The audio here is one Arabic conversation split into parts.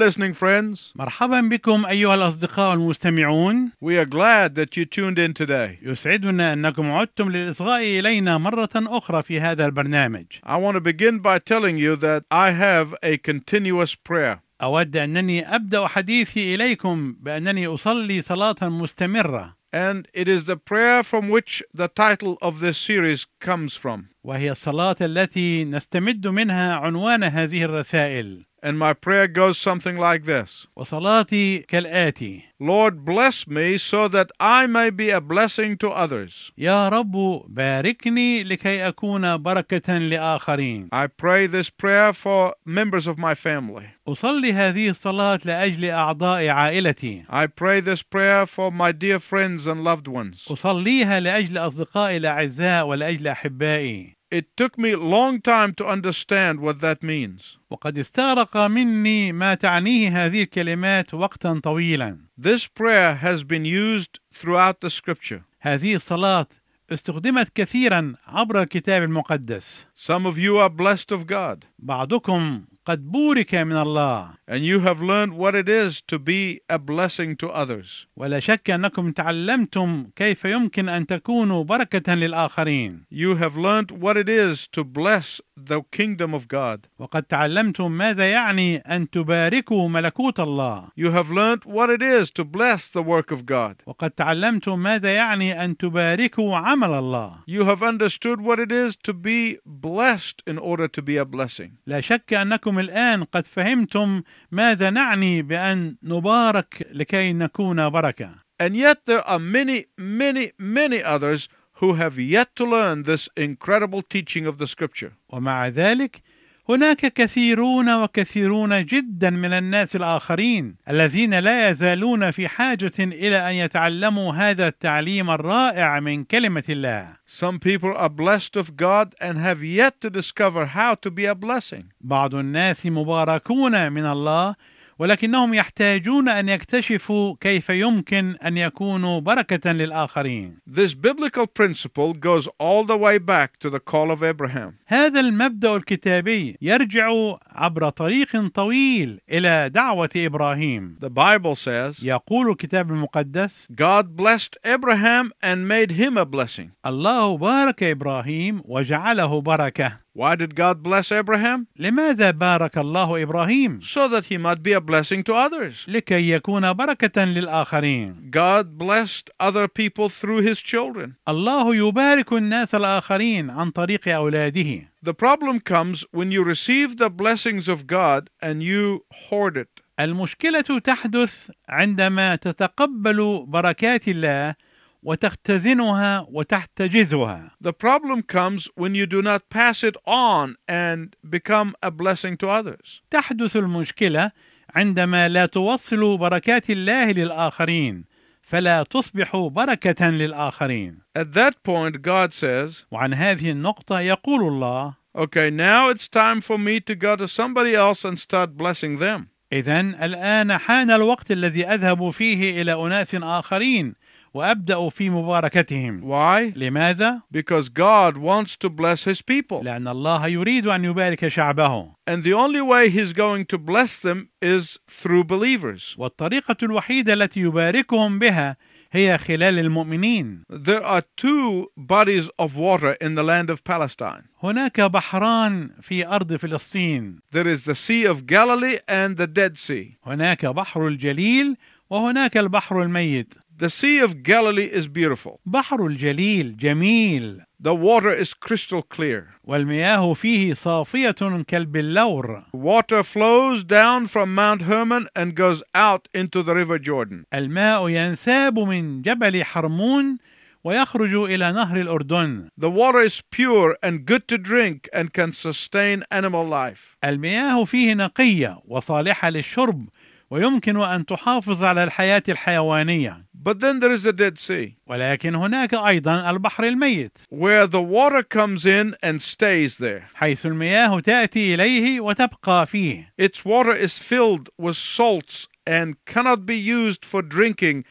Hello, listening friends. مرحبا بكم أيها الأصدقاء المستمعون We are glad that you tuned in today. يسعدنا أنكم عدتم للإصغاء إلينا مرة أخرى في هذا البرنامج I want to begin by telling you that I have a continuous prayer. أود أنني أبدأ حديثي إليكم بأنني أصلي صلاة مستمرة And it is the prayer from which the title of this series comes from. وهي الصلاة التي نستمد منها عنوان هذه الرسائل And my prayer goes something like this وصلاتي كالآتي Lord, bless me so that I may be a blessing to others. يا رب باركني لكي أكون بركة لآخرين I pray this prayer for members of my family. أصلي هذه الصلاة لأجل أعضاء عائلتي I pray this prayer for my dear friends and loved ones. أصليها لأجل أصدقائي الأعزاء ولأجل أحبائي It took me a long time to understand what that means. وقد استغرق مني ما تعنيه هذه الكلمات وقتا طويلا This prayer has been used throughout the scripture. هذه الصلاة استخدمت كثيرا عبر الكتاب المقدس Some of you are blessed of God, بعضكم قد بورك من الله and you have learned what it is to be a blessing to others. ولا شك أنكم تعلمتم كيف يمكن أن تكونوا بركة للآخرين You have learned what it is to bless the kingdom of God. وقد تعلمتم ماذا يعني أن تباركوا ملكوت الله You have learned what it is to bless the work of God. وقد تعلمتم ماذا يعني أن تباركوا عمل الله You have understood what it is to be blessed in order to be a blessing. لا شك أنكم الآن قد فهمتم ماذا نعني بأن نبارك لكي نكون بركة And yet there are many, many, many others who have yet to learn this incredible teaching of the scripture. ومع ذلك هناك كثيرون وكثيرون جدا من الناس الآخرين الذين لا يزالون في حاجة إلى أن يتعلموا هذا التعليم الرائع من كلمة الله Some people are blessed of God and have yet to discover how to be a blessing. بعض الناس مباركون من الله ولكنهم يحتاجون أن يكتشفوا كيف يمكن أن يكونوا بركة للآخرين. This biblical principle goes all the way back to the call of Abraham. هذا المبدأ الكتابي يرجع عبر طريق طويل إلى دعوة إبراهيم. The Bible says يقول الكتاب المقدس: God blessed Abraham and made him a blessing. الله بارك إبراهيم وجعله بركة. Why did God bless Abraham? لماذا بارك الله ابراهيم؟ So that he might be a blessing to others. لكي يكون بركه للاخرين. God blessed other people through his children. الله يبارك الناس الآخرين عن طريق أولاده The problem comes when you receive the blessings of God and you hoard it. المشكلة تحدث عندما تتقبل بركات الله وتختزنها وتحتجزها The problem comes when you do not pass it on and become a blessing to others. تحدث المشكلة عندما لا توصل بركات الله للآخرين فلا تصبح بركة للآخرين At that point, God says, وعن هذه النقطة يقول الله Okay, now it's time for me to go to somebody else and start blessing them. إذا الآن حان الوقت الذي أذهب فيه إلى أناس آخرين وأبدأ في مباركتهم Why? لماذا؟ Because God wants to bless his people. لأن الله يريد أن يبارك شعبه And the only way he's going to bless them is through believers. والطريقة الوحيدة التي يباركهم بها هي خلال المؤمنين There are two bodies of water in the land of Palestine. هناك بحران في أرض فلسطين There is the Sea of Galilee and the Dead Sea. هناك بحر الجليل وهناك البحر الميت The Sea of Galilee is beautiful. بحر الجليل جميل The water is crystal clear. والمياه فيه صافية كالبلور Water flows down from Mount Hermon and goes out into the River Jordan. الماء ينساب من جبل حرمون ويخرج إلى نهر الأردن The water is pure and good to drink and can sustain animal life. المياه فيه نقية وصالحة للشرب ويمكن أن تحافظ على الحياة الحيوانية But then there is the Dead Sea, ولكن هناك أيضا البحر الميت where the water comes in and stays there. حيث المياه تأتي إليه وتبقى فيه Its water is filled with salts and cannot be used for drinking,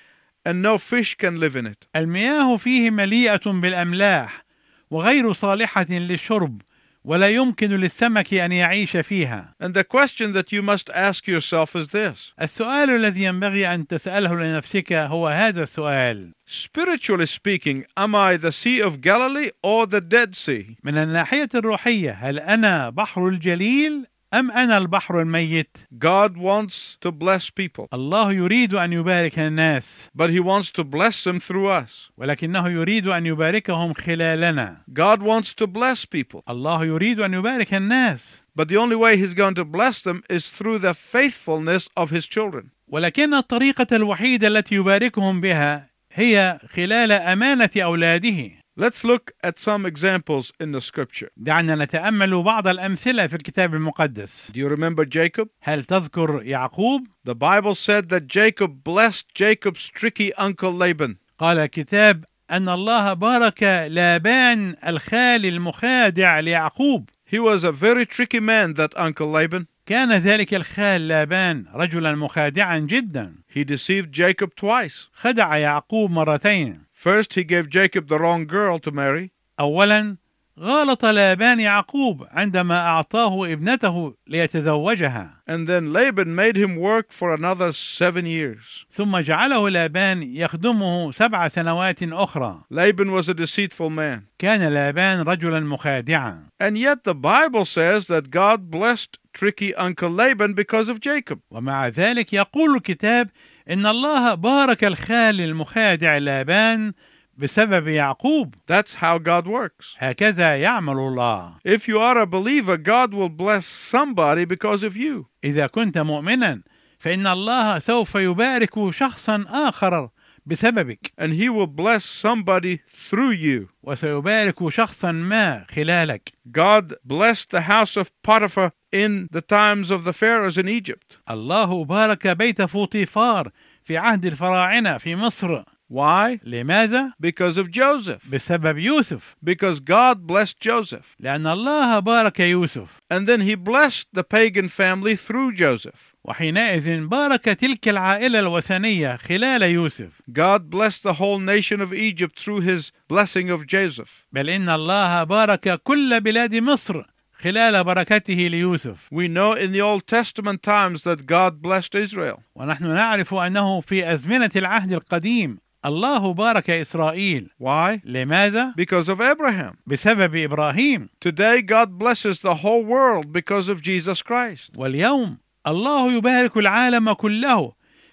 and no fish can live in it. المياه فيه مليئة بالأملاح وغير صالحة للشرب ولا يمكن للسمك أن يعيش فيها And the question that you must ask yourself is this السؤال الذي ينبغي أن تسأله لنفسك هو هذا السؤال Spiritually speaking, am I the Sea of Galilee or the Dead Sea? من الناحية الروحية هل أنا بحر الجليل أم أنا البحر الميت؟ God wants to bless people, الله يريد أن يبارك الناس but He wants to bless them through us. ولكنه يريد أن يباركهم خلالنا God wants to bless people, الله يريد أن يبارك الناس but the only way He's going to bless them is through the faithfulness of His children. ولكن الطريقة الوحيدة التي يباركهم بها هي خلال أمانة أولاده Let's look at some examples in the scripture. دعنا نتأمل بعض الأمثلة في الكتاب المقدس Do you remember Jacob? هل تذكر يعقوب؟ The Bible said that Jacob blessed Jacob's tricky uncle Laban. قال الكتاب أن الله بارك لابان الخال المخادع ليعقوب He was a very tricky man, that uncle Laban. كان ذلك الخال لابان رجلا مخادعا جدا He deceived Jacob twice. خدع يعقوب مرتين First, he gave Jacob the wrong girl to marry. أولا غالط لابان يعقوب عندما أعطاه ابنته ليتزوجها And then Laban made him work for another seven years. ثم جعله لابان يخدمه سبع سنوات أخرى Laban was a deceitful man. كان لابان رجلا مخادعا And yet the Bible says that God blessed tricky Uncle Laban because of Jacob. ومع ذلك يقول الكتاب إن الله بارك الخال المخادع لابان بسبب يعقوب That's how God works. هكذا يعمل الله If you are a believer, God will bless somebody because of you. إذا كنت مؤمنا فإن الله سوف يبارك شخصا آخر بسببك And He will bless somebody through you. وسيبارك شخصا ما خلالك God blessed the house of Potiphar in the times of the pharaohs in Egypt. الله بارك بيت فوطيفار في عهد الفراعنة في مصر Why? لماذا؟ Because of Joseph. بسبب يوسف Because God blessed Joseph. لأن الله بارك يوسف And then He blessed the pagan family through Joseph. وحينئذ بارك تلك العائلة الوثنية خلال يوسف God blessed the whole nation of Egypt through His blessing of Joseph. بل إن الله بارك كل بلاد مصر خلال بركته ليوسف We know in the Old Testament times that God blessed Israel. ونحن نعرف أنه في أزمنة العهد القديم الله بارك إسرائيل Why? لماذا؟ Because of Abraham. بسبب إبراهيم Today, God blesses the whole world because of Jesus Christ. واليوم الله يبارك العالم كله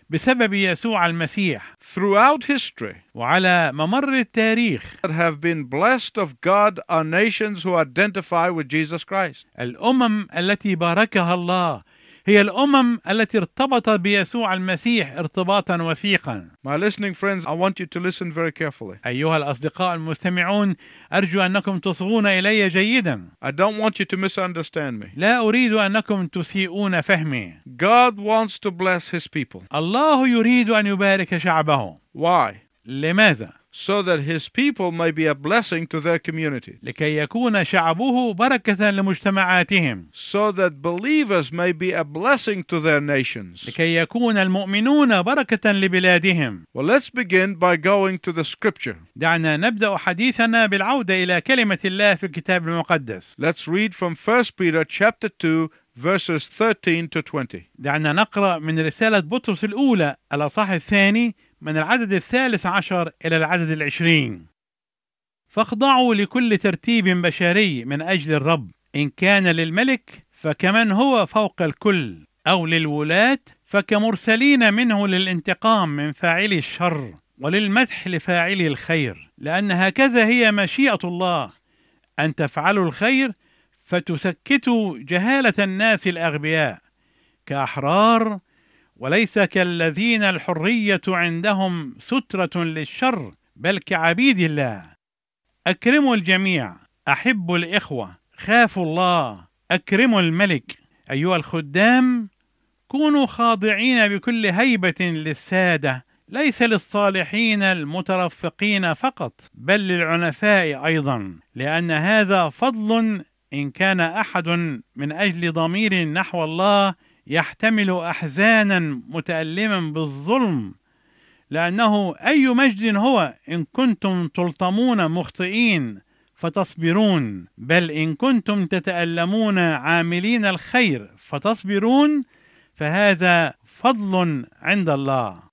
بسبب يسوع المسيح Throughout history, وعلى ممر التاريخ that have been blessed of God are nations who identify with Jesus Christ. الأمم التي باركها الله هي الأمم التي ارتبطت بيسوع المسيح ارتباطا وثيقا My listening friends, I want you to listen very carefully. أيها الأصدقاء المستمعون أرجو أنكم تصغون إلي جيدا I don't want you to misunderstand me. لا أريد أنكم تسيئون فهمي God wants to bless his people. الله يريد أن يبارك شعبه Why? لماذا؟ So that his people may be a blessing to their community. لكي يكون شعبه بركة لمجتمعاتهم So that believers may be a blessing to their nations. لكي يكون المؤمنون بركة لبلادهم Well, let's begin by going to the scripture. دعنا نبدأ حديثنا بالعودة إلى كلمة الله في الكتاب المقدس Let's read from 1 Peter chapter 2 verses 13 to 20. دعنا نقرأ من رسالة بطرس الأولى الأصحاح الثاني من العدد الثالث عشر إلى العدد العشرين. فاخضعوا لكل ترتيب بشري من أجل الرب. إن كان للملك فكمن هو فوق الكل. أو للولاة فكمرسلين منه للانتقام من فاعلي الشر وللمدح لفاعلي الخير. لأن هكذا هي مشيئة الله. أن تفعلوا الخير فتسكتوا جهالة الناس الأغبياء. كأحرار وليس كالذين الحرية عندهم سترة للشر بل كعبيد الله. أكرموا الجميع أحبوا الإخوة خافوا الله. أكرموا الملك. أيها الخدام كونوا خاضعين بكل هيبة للسادة. ليس للصالحين المترفقين فقط بل للعنفاء أيضا. لأن هذا فضل إن كان أحد من أجل ضمير نحو الله يحتمل أحزانا متألما بالظلم لأنه أي مجد هو إن كنتم تلطمون مخطئين فتصبرون بل إن كنتم تتألمون عاملين الخير فتصبرون فهذا فضل عند الله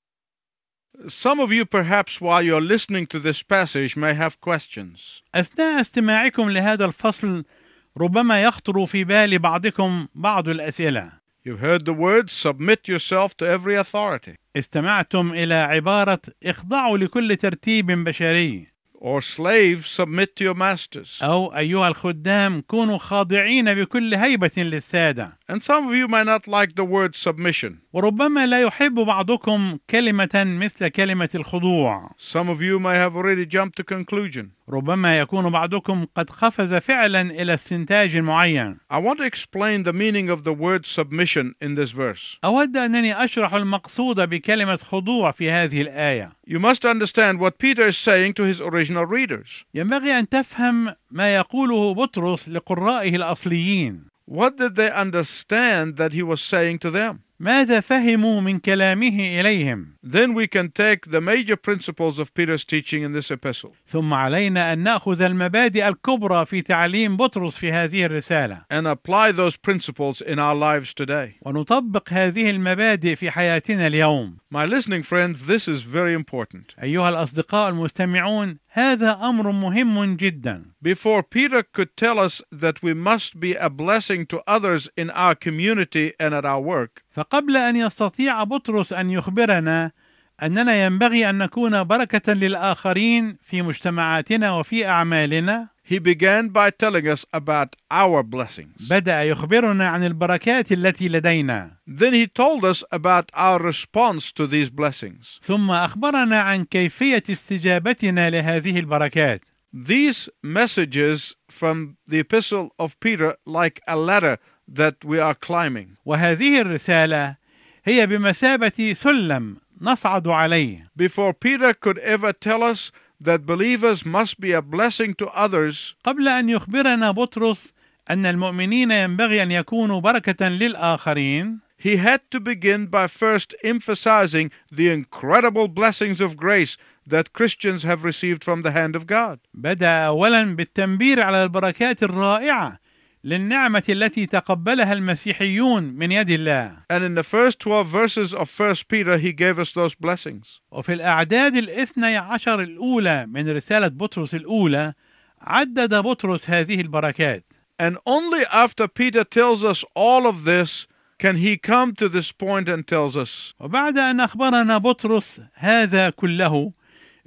Some of you, perhaps, while you're listening to this passage, may have questions. أثناء استماعكم لهذا الفصل ربما يخطر في بال بعضكم بعض الأسئلة You've heard the words, submit yourself to every authority, استمعتم إلى عبارة اخضعوا لكل ترتيب بشري or slaves, submit to your masters. أو أيها الخدام كونوا خاضعين بكل هيبة للسادة And some of you might not like the word submission. وربما لا يحب بعضكم كلمة مثل كلمة الخضوع Some of you may have already jumped to conclusion. ربما يكون بعضكم قد قفز فعلا إلى استنتاج معين I want to explain the meaning of the word submission in this verse. أود أنني أشرح المقصود بكلمة خضوع في هذه الآية You must understand what Peter is saying to his original readers. ينبغي أن تفهم ما يقوله بطرس لقرائه الأصليين What did they understand that he was saying to them? ماذا فهموا من كلامه إليهم Then we can take the major principles of Peter's teaching in this epistle ثم علينا أن نأخذ المبادئ الكبرى في تعليم بطرس في هذه الرسالة and apply those principles in our lives today. ونطبق هذه المبادئ في حياتنا اليوم My listening friends, this is very important. أيها الأصدقاء المستمعون هذا أمر مهم جدا Before Peter could tell us that we must be a blessing to others in our community and at our work, فقبل أن يستطيع بطرس أن يخبرنا أننا ينبغي أن نكون بركة للآخرين في مجتمعاتنا وفي أعمالنا he began by telling us about our blessings. بدأ يخبرنا عن البركات التي لدينا Then he told us about our response to these blessings. ثم أخبرنا عن كيفية استجابتنا لهذه البركات These messages from the epistle of Peter like a ladder that we are climbing. وهذه الرسالة هي بمثابة سلم نصعد عليه Before Peter could ever tell us that believers must be a blessing to others, قبل أن يخبرنا بطرس أن المؤمنين ينبغي أن يكونوا بركة للآخرين he had to begin by first emphasizing the incredible blessings of grace that Christians have received from the hand of God. بدأ أولا بالتنبير على البركات الرائعة للنعمة التي تقبلها المسيحيون من يد الله. And in the first 12 verses of 1 Peter, he gave us those blessings. وفي الأعداد الاثني عشر الأولى من رسالة بطرس الأولى عدد بطرس هذه البركات. And only after Peter tells us all of this can he come to this point and tells us, وبعد أن أخبرنا بطرس هذا كله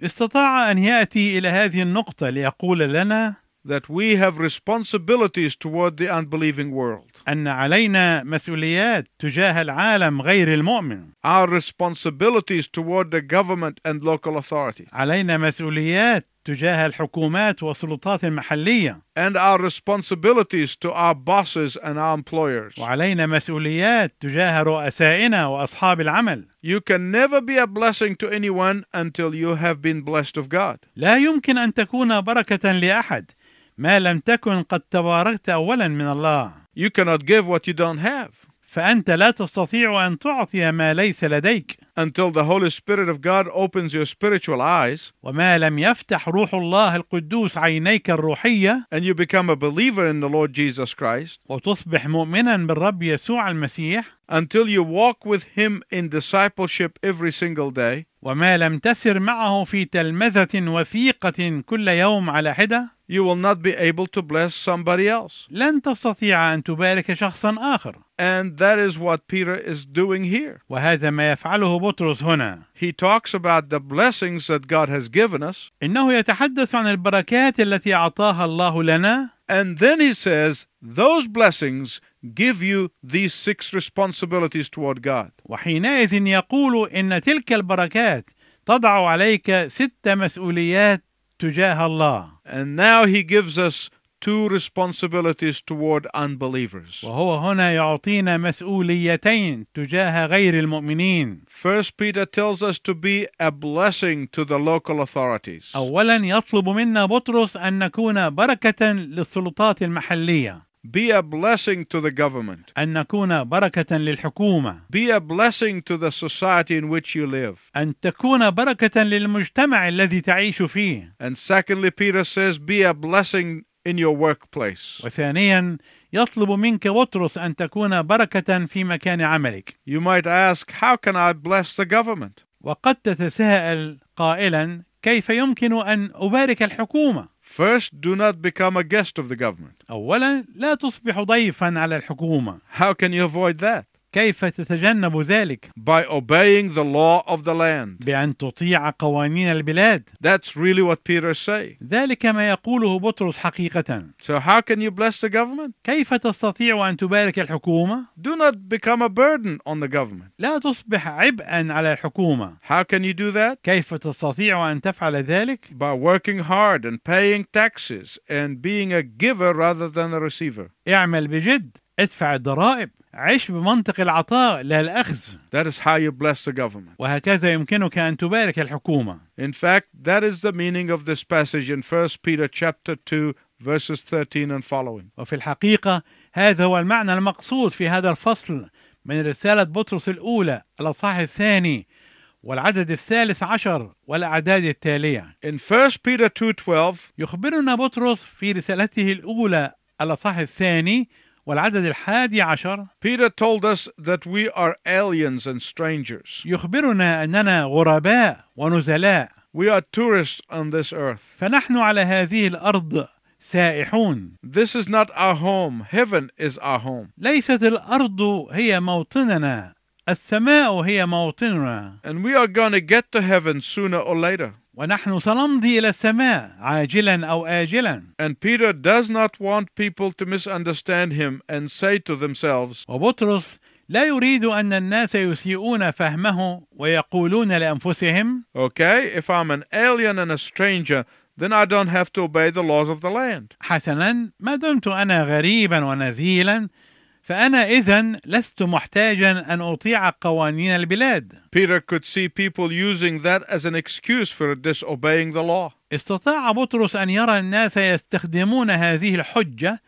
استطاع أن يأتي إلى هذه النقطة ليقول لنا that we have responsibilities toward the unbelieving world. أن علينا مسؤوليات تجاه العالم غير المؤمن Our responsibilities toward the government and local authority. علينا مسؤوليات تجاه الحكومات والسلطات المحلية And our responsibilities to our bosses and our employers. وعلينا مسؤوليات تجاه رؤسائنا وأصحاب العمل You can never be a blessing to anyone until you have been blessed of God. لا يمكن أن تكون بركة لأحد ما لم تكن قد تباركت أولا من الله You cannot give what you don't have فأنت لا تستطيع أن تعطي ما ليس لديك until the Holy Spirit of God opens your spiritual eyes وما لم يفتح روح الله القدوس عينيك الروحية and you become a believer in the Lord Jesus Christ. وتصبح مؤمنا بالرب يسوع المسيح Until you walk with Him in discipleship every single day. وما لم تسر معه في تلمذة وثيقة كل يوم على حدة You will not be able to bless somebody else. لن تستطيع أن تبارك شخصا آخر And that is what Peter is doing here. وهذا ما يفعله بطرس هنا He talks about the blessings that God has given us. إنه يتحدث عن البركات التي أعطاها الله لنا And then he says, those blessings give you these six responsibilities toward God. وحينئذ يقول إن تلك البركات تضع عليك ست مسؤوليات تجاه الله And now he gives us two responsibilities toward unbelievers. وهو هنا يعطينا مسؤوليتين تجاه غير المؤمنين First Peter tells us to be a blessing to the local authorities. أولا يطلب منا بطرس أن نكون بركة للسلطات المحلية Be a blessing to the government. أن نكون بركة للحكومة Be a blessing to the society in which you live. أن تكون بركة للمجتمع الذي تعيش فيه And secondly, Peter says, be a blessing in your workplace. وثانيا يطلب منك بطرس أن تكون بركة في مكان عملك You might ask, how can I bless the government? وقد تتساءل قائلا كيف يمكن أن أبارك الحكومة First, do not become a guest of the government. أولا لا تصبح ضيفا على الحكومة How can you avoid that? كيف تتجنب ذلك By obeying the law of the land. بأن تطيع قوانين البلاد That's really what Peter is saying. ذلك ما يقوله بطرس حقيقة So, how can you bless the government? كيف تستطيع أن تبارك الحكومة Do not become a burden on the government. لا تصبح عبئا على الحكومة How can you do that? كيف تستطيع أن تفعل ذلك By working hard and paying taxes and being a giver rather than a receiver. اعمل بجد ادفع الضرائب عش بمنطق العطاء لا الأخذ That is how you bless the government. وهكذا يمكنك أن تبارك الحكومة In fact, that is the meaning of this passage in 1 Peter chapter 2 verses 13 and following. وفي الحقيقة هذا هو المعنى المقصود في هذا الفصل من رسالة بطرس الأولى الأصحاح الثاني والعدد الثالث عشر والأعداد التالية In 1 Peter 2:12, يخبرنا بطرس في رسالته الأولى الأصحاح الثاني والعدد الحادي عشر Peter told us that we are aliens and strangers. يخبرنا أننا غرباء ونزلاء We are tourists on this earth. فنحن على هذه الأرض سائحون This is not our home. Heaven is our home. ليست الأرض هي موطننا السماء هي موطننا And we are going to get to heaven sooner or later. ونحن سنمضي إلى السماء عاجلا أو آجلا And Peter does not want people to misunderstand him and say to themselves, وبطرس لا يريد أن الناس يسيئون فهمه ويقولون لأنفسهم okay, if I'm an alien and a stranger, then I don't have to obey the laws of the land. حسنا ما دمت أنا غريبا ونذيلا فأنا إذا لست محتاجا أن أطيع قوانين البلاد Peter could see people using that as an excuse for disobeying the law. استطاع بطرس أن يرى الناس يستخدمون هذه الحجة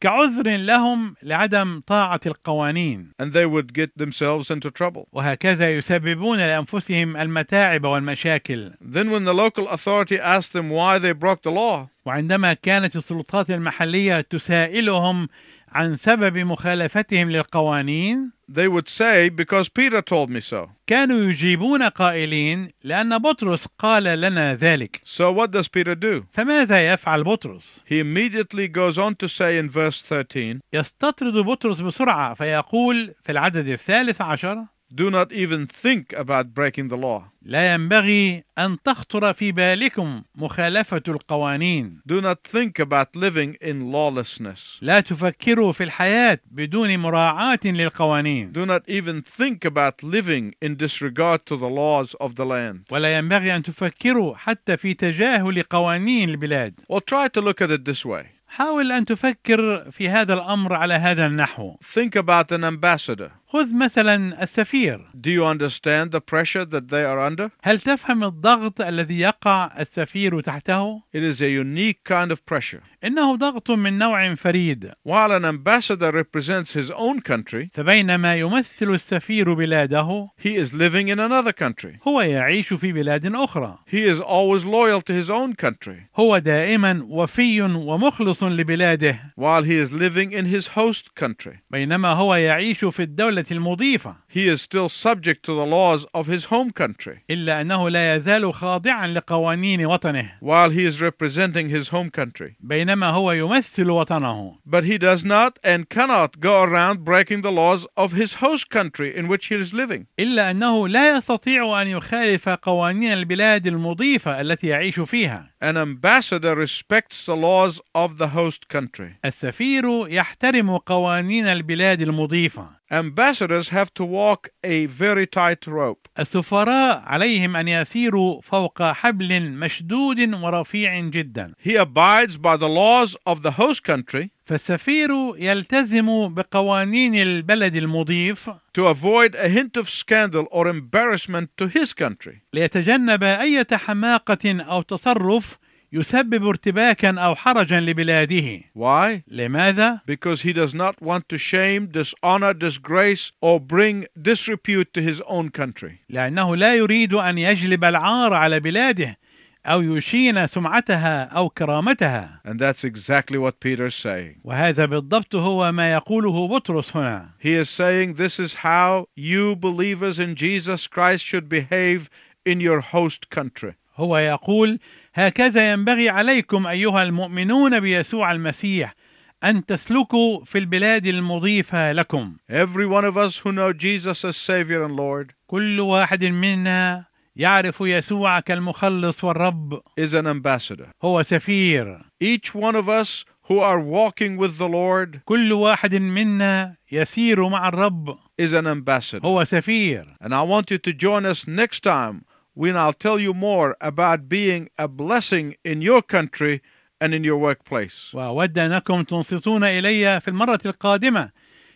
كعذر لهم لعدم طاعة القوانين And they would get themselves into trouble. وهكذا يسببون لأنفسهم المتاعب والمشاكل Then, when the local authority asked them why they broke the law, وعندما كانت السلطات المحلية تسائلهم عن سبب مخالفتهم للقوانين they would say, Because Peter told me so. كانوا يجيبون قائلين لأن بطرس قال لنا ذلك So, what does Peter do? فماذا يفعل بطرس؟ He immediately goes on to say in verse 13, يستطرد بطرس بسرعة فيقول في العدد الثالث عشر Do not even think about breaking the law. لا ينبغي أن تخطر في بالكم مخالفة القوانين Do not think about living in lawlessness. لا تفكروا في الحياة بدون مراعاة للقوانين Do not even think about living in disregard to the laws of the land. ولا ينبغي أن تفكروا حتى في تجاهل قوانين البلاد Well, try to look at it this way. حاول أن تفكر في هذا الأمر على هذا النحو Think about an ambassador. خذ مثلا السفير Do you understand the pressure that they are under? هل تفهم الضغط الذي يقع السفير تحته؟ It is a unique kind of pressure. إنه ضغط من نوع فريد While an ambassador represents his own country, فبينما يمثل السفير بلاده he is living in another country. هو يعيش في بلاد أخرى He is always loyal to his own country, هو دائما وفي ومخلص لبلاده while he is living in his host country. بينما هو يعيش في الدولة المضيفة He is still subject to the laws of his home country, إلا أنه لا يزال خاضعا لقوانين وطنه while he is representing his home country. بينما هو يمثل وطنه But he does not and cannot go around breaking the laws of his host country in which he is living. إلا أنه لا يستطيع أن يخالف قوانين البلاد المضيفة التي يعيش فيها An ambassador respects the laws of the host country. السفير يحترم قوانين البلاد المضيفة Ambassadors have to walk a very tight rope. السفراء عليهم أن يسيروا فوق حبل مشدود ورفيع جدا He abides by the laws of the host country فالسفير يلتزم بقوانين البلد المضيف to avoid a hint of scandal or embarrassment to his country. ليتجنب أي حماقة أو تصرف يسبب ارتباكا أو حرجا لبلاده Why? لماذا؟ Because he does not want to shame, dishonor, disgrace, or bring disrepute to his own country. لأنه لا يريد أن يجلب العار على بلاده أو يشين سمعتها أو كرامتها And that's exactly what Peter's saying. وهذا بالضبط هو ما يقوله بطرس هنا He is saying this is how you believers in Jesus Christ should behave in your host country. هو يقول هكذا ينبغي عليكم أيها المؤمنون بيسوع المسيح أن تسلكوا في البلاد المضيفة لكم Every one of us who know Jesus as Savior and Lord كل واحد منا يعرف يسوع كالمخلص والرب is an ambassador. هو سفير Each one of us who are walking with the Lord كل واحد منا يسير مع الرب is an ambassador. هو سفير And I want you to join us next time when I'll tell you more about being a blessing in your country and in your workplace. وأود أنكم تنصتون إلي في المرة القادمة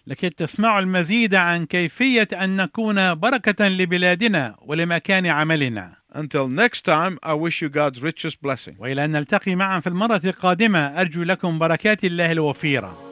لكي تسمعوا المزيد عن كيفية أن نكون بركة لبلادنا ولمكان عملنا Until next time, I wish you God's richest blessing. وإلى أن نلتقي معا في المرة القادمة أرجو لكم بركات الله الوفيرة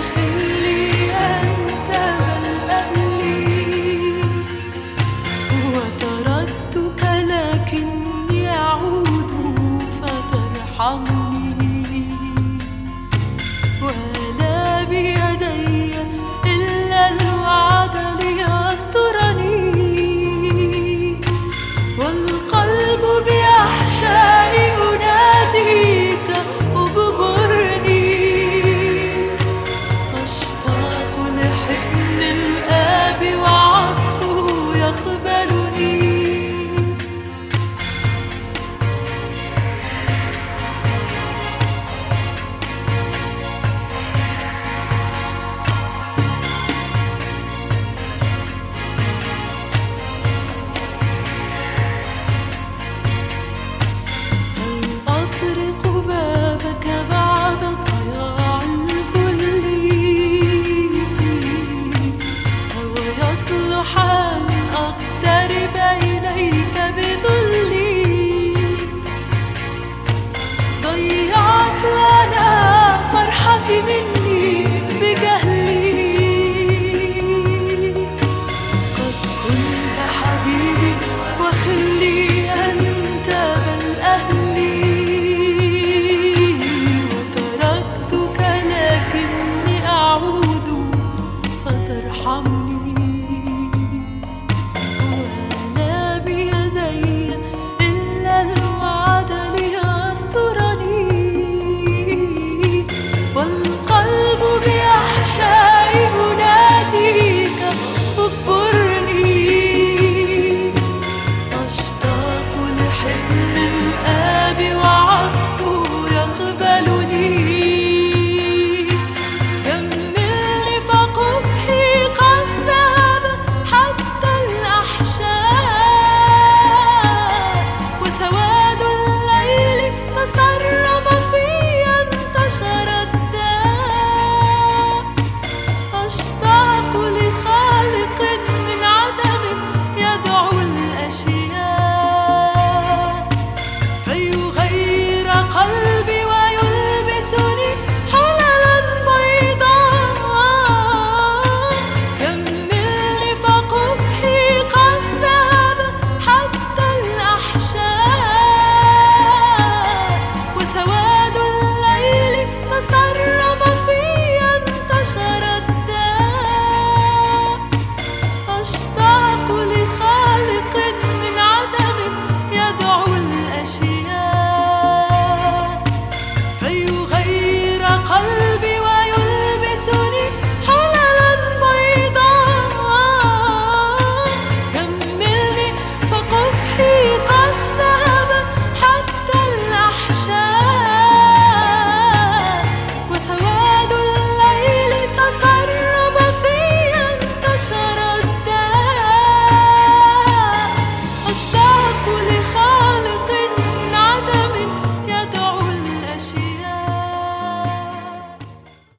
黑夜。